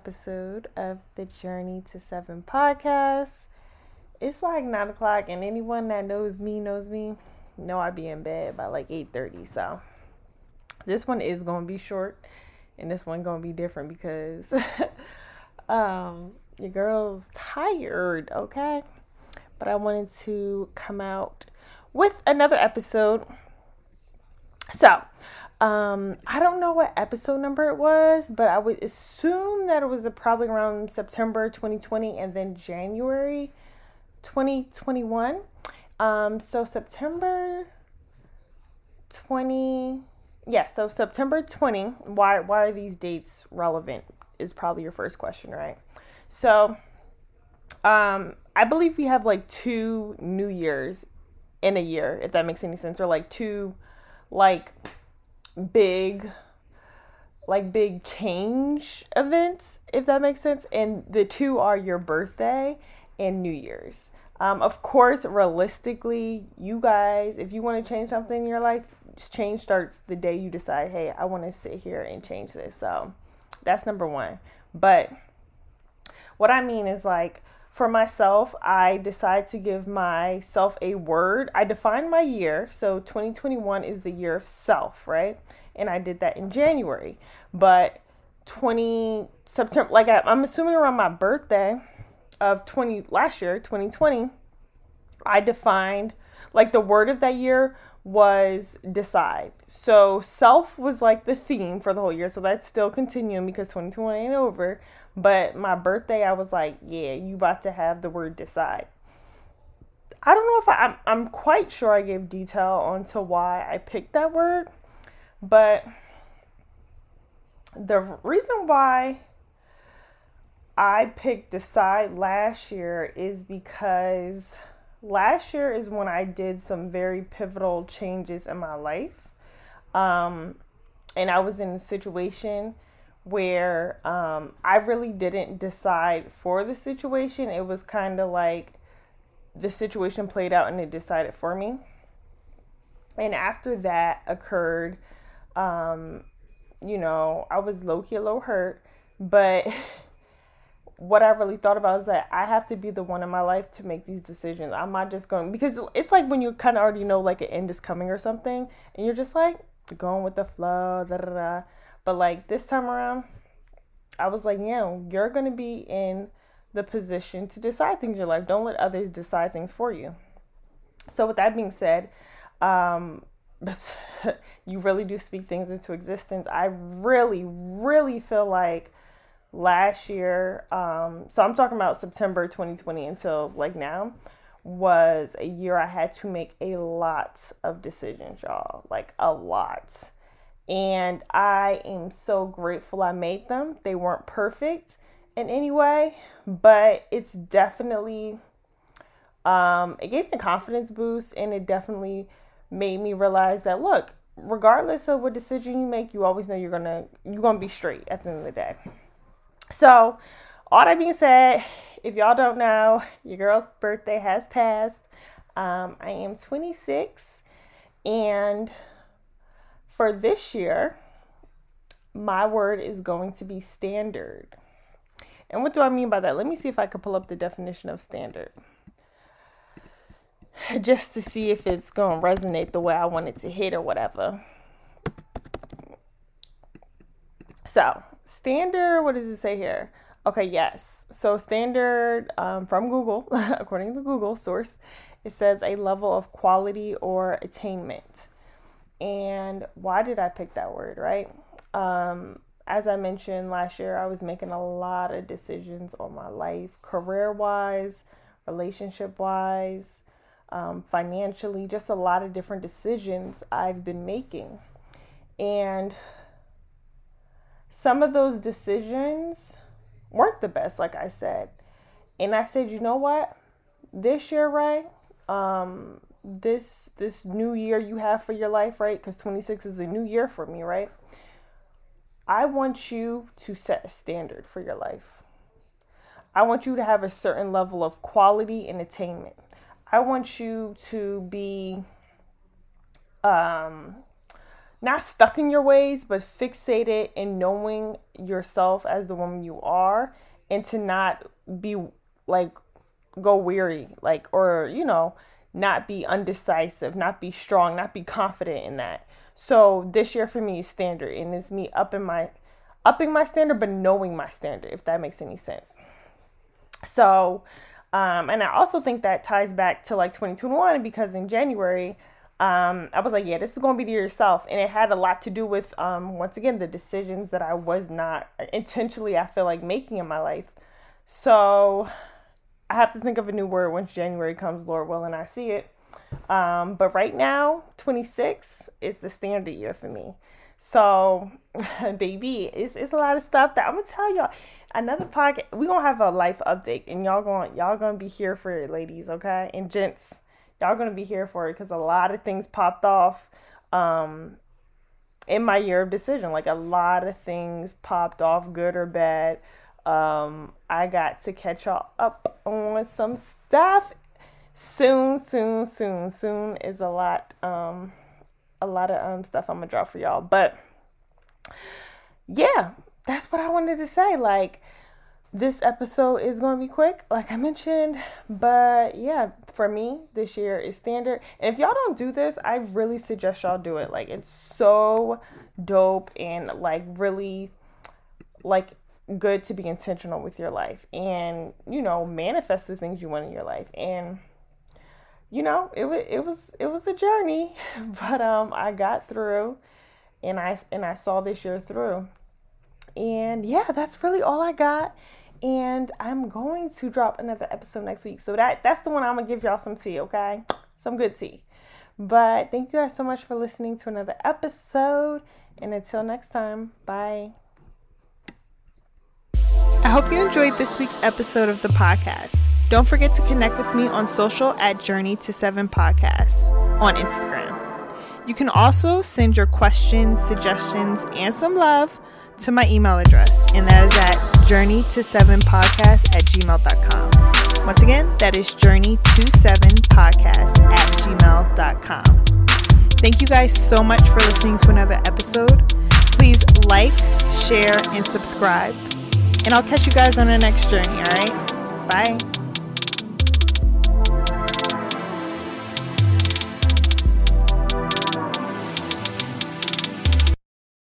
Episode of the Journey to Seven podcast. It's like nine o'clock, and anyone that knows me knows me. Know I'd be in bed by like eight thirty. So this one is gonna be short, and this one gonna be different because um, your girl's tired. Okay, but I wanted to come out with another episode. So um, I don't know what episode number it was, but I would assume that it was probably around September 2020 and then January 2021. Um, so September 20, yeah, so September 20. Why why are these dates relevant? Is probably your first question, right? So, um, I believe we have like two New Years in a year, if that makes any sense, or like two, like big like big change events if that makes sense and the two are your birthday and new year's. Um, of course realistically you guys if you want to change something in your life change starts the day you decide hey i want to sit here and change this. So that's number one. But what i mean is like for myself, I decide to give myself a word. I define my year. So 2021 is the year of self, right? And I did that in January. But 20 September, like I, I'm assuming around my birthday of 20 last year, 2020, I defined like the word of that year was decide. So self was like the theme for the whole year. So that's still continuing because 2021 ain't over. But my birthday, I was like, yeah, you about to have the word decide. I don't know if I, I'm, I'm quite sure I gave detail onto why I picked that word, but the reason why I picked decide last year is because last year is when I did some very pivotal changes in my life. Um, and I was in a situation where um, I really didn't decide for the situation. It was kind of like the situation played out and it decided for me. And after that occurred, um, you know, I was low key little hurt, but what I really thought about is that I have to be the one in my life to make these decisions. I'm not just going because it's like when you kind of already know like an end is coming or something, and you're just like going with the flow. Da, da, da. But like this time around, I was like, yeah, you're going to be in the position to decide things in your life. Don't let others decide things for you. So, with that being said, um, you really do speak things into existence. I really, really feel like last year, um, so I'm talking about September 2020 until like now, was a year I had to make a lot of decisions, y'all. Like a lot and I am so grateful I made them. They weren't perfect in any way, but it's definitely um, it gave me a confidence boost and it definitely made me realize that look, regardless of what decision you make, you always know you're gonna you're gonna be straight at the end of the day. So, all that being said, if y'all don't know, your girl's birthday has passed. Um, I am 26 and for this year, my word is going to be standard. And what do I mean by that? Let me see if I can pull up the definition of standard. Just to see if it's going to resonate the way I want it to hit or whatever. So, standard, what does it say here? Okay, yes. So, standard um, from Google, according to Google source, it says a level of quality or attainment. And why did I pick that word, right? Um, as I mentioned last year, I was making a lot of decisions on my life, career wise, relationship wise, um, financially, just a lot of different decisions I've been making. And some of those decisions weren't the best, like I said. And I said, you know what? This year, right? Um, this this new year you have for your life, right? Because 26 is a new year for me, right? I want you to set a standard for your life. I want you to have a certain level of quality and attainment. I want you to be um not stuck in your ways, but fixated in knowing yourself as the woman you are and to not be like go weary, like, or, you know, not be undecisive, not be strong, not be confident in that. So this year for me is standard and it's me upping my upping my standard but knowing my standard if that makes any sense. So um and I also think that ties back to like 2021 because in January um, I was like, yeah, this is going to be to yourself. And it had a lot to do with, um, once again, the decisions that I was not intentionally, I feel like, making in my life. So I have to think of a new word once January comes, Lord willing, I see it. Um, but right now, 26 is the standard year for me. So, baby, it's, it's a lot of stuff that I'm gonna tell y'all. Another podcast, we gonna have a life update, and y'all going y'all gonna be here for it, ladies, okay, and gents y'all gonna be here for it because a lot of things popped off um in my year of decision like a lot of things popped off good or bad um i got to catch y'all up on some stuff soon soon soon soon is a lot um a lot of um stuff i'm gonna drop for y'all but yeah that's what i wanted to say like this episode is going to be quick, like I mentioned. But yeah, for me, this year is standard. And if y'all don't do this, I really suggest y'all do it. Like, it's so dope and like really like good to be intentional with your life and you know manifest the things you want in your life and you know it was it was it was a journey but um I got through and I and I saw this year through and yeah that's really all I got and I'm going to drop another episode next week. So that that's the one I'm gonna give y'all some tea, okay? Some good tea. But thank you guys so much for listening to another episode. And until next time, bye. I hope you enjoyed this week's episode of the podcast. Don't forget to connect with me on social at Journey to Seven Podcasts on Instagram. You can also send your questions, suggestions, and some love to my email address, and that is at journey to seven podcast at gmail.com. Once again, that is journey to seven podcast at gmail.com. Thank you guys so much for listening to another episode. Please like, share, and subscribe. And I'll catch you guys on the next journey, all right? Bye.